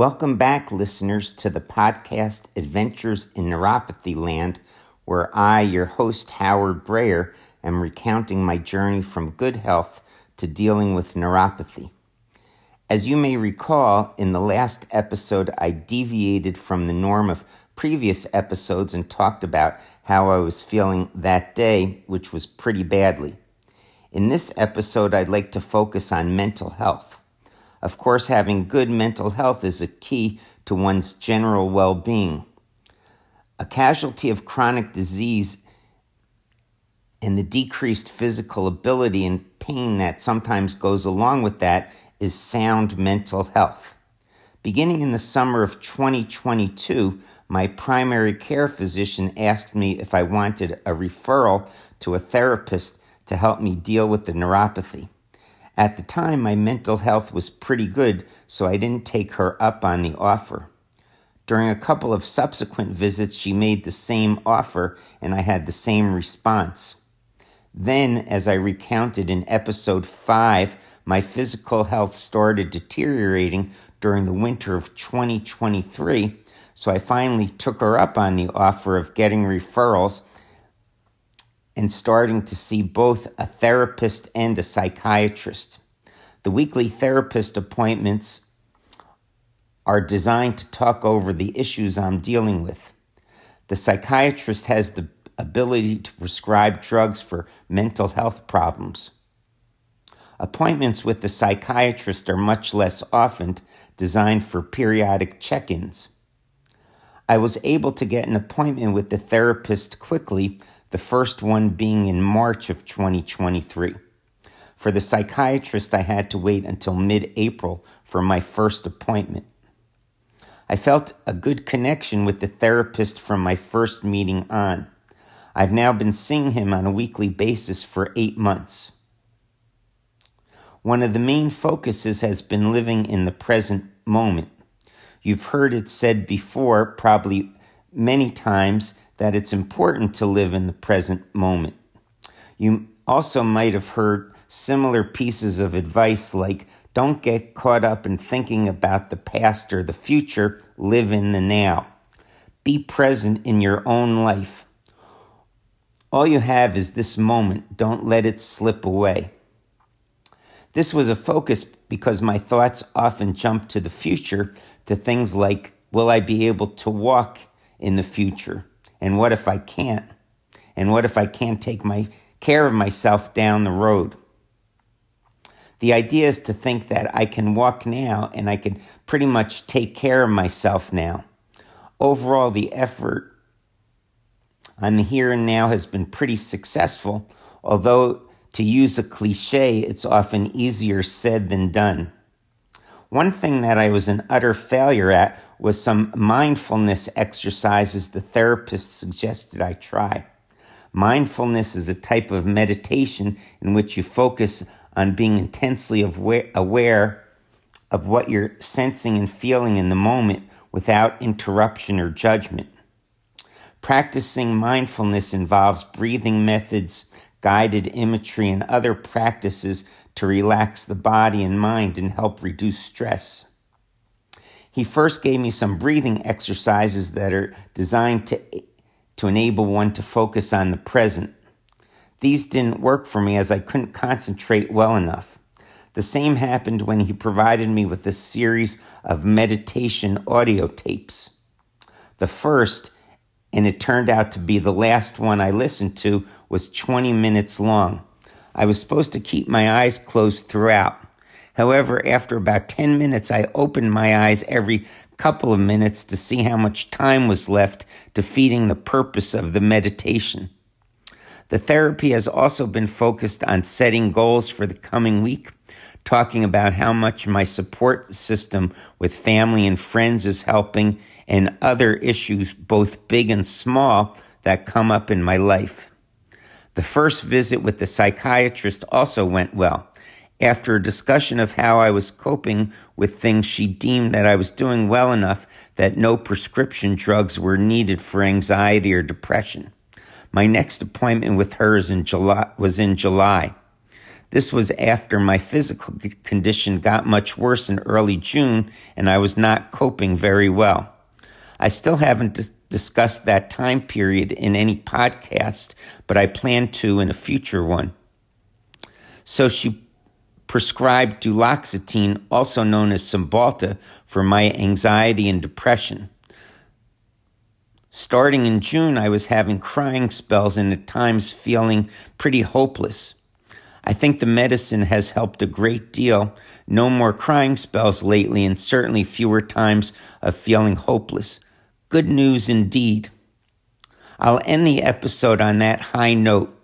Welcome back, listeners, to the podcast Adventures in Neuropathy Land, where I, your host, Howard Breyer, am recounting my journey from good health to dealing with neuropathy. As you may recall, in the last episode, I deviated from the norm of previous episodes and talked about how I was feeling that day, which was pretty badly. In this episode, I'd like to focus on mental health. Of course, having good mental health is a key to one's general well being. A casualty of chronic disease and the decreased physical ability and pain that sometimes goes along with that is sound mental health. Beginning in the summer of 2022, my primary care physician asked me if I wanted a referral to a therapist to help me deal with the neuropathy. At the time, my mental health was pretty good, so I didn't take her up on the offer. During a couple of subsequent visits, she made the same offer, and I had the same response. Then, as I recounted in episode 5, my physical health started deteriorating during the winter of 2023, so I finally took her up on the offer of getting referrals and starting to see both a therapist and a psychiatrist. The weekly therapist appointments are designed to talk over the issues I'm dealing with. The psychiatrist has the ability to prescribe drugs for mental health problems. Appointments with the psychiatrist are much less often designed for periodic check ins. I was able to get an appointment with the therapist quickly the first one being in March of 2023. For the psychiatrist, I had to wait until mid April for my first appointment. I felt a good connection with the therapist from my first meeting on. I've now been seeing him on a weekly basis for eight months. One of the main focuses has been living in the present moment. You've heard it said before, probably many times, that it's important to live in the present moment. You also might have heard similar pieces of advice like don't get caught up in thinking about the past or the future, live in the now. Be present in your own life. All you have is this moment, don't let it slip away. This was a focus because my thoughts often jump to the future to things like Will I be able to walk in the future? And what if I can't? And what if I can't take my care of myself down the road? The idea is to think that I can walk now and I can pretty much take care of myself now. Overall, the effort on the here and now has been pretty successful, although to use a cliche, it's often easier said than done. One thing that I was an utter failure at was some mindfulness exercises the therapist suggested I try. Mindfulness is a type of meditation in which you focus on being intensely aware of what you're sensing and feeling in the moment without interruption or judgment. Practicing mindfulness involves breathing methods, guided imagery, and other practices to relax the body and mind and help reduce stress. He first gave me some breathing exercises that are designed to, to enable one to focus on the present. These didn't work for me as I couldn't concentrate well enough. The same happened when he provided me with a series of meditation audio tapes. The first, and it turned out to be the last one I listened to, was 20 minutes long. I was supposed to keep my eyes closed throughout. However, after about 10 minutes, I opened my eyes every couple of minutes to see how much time was left defeating the purpose of the meditation. The therapy has also been focused on setting goals for the coming week, talking about how much my support system with family and friends is helping, and other issues, both big and small, that come up in my life. The first visit with the psychiatrist also went well. After a discussion of how I was coping with things, she deemed that I was doing well enough that no prescription drugs were needed for anxiety or depression. My next appointment with her in July, was in July. This was after my physical condition got much worse in early June and I was not coping very well. I still haven't discussed that time period in any podcast, but I plan to in a future one. So she prescribed duloxetine, also known as Cymbalta, for my anxiety and depression. Starting in June, I was having crying spells and at times feeling pretty hopeless. I think the medicine has helped a great deal. No more crying spells lately, and certainly fewer times of feeling hopeless. Good news indeed. I'll end the episode on that high note.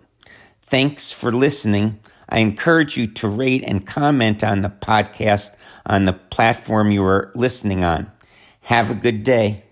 Thanks for listening. I encourage you to rate and comment on the podcast on the platform you are listening on. Have a good day.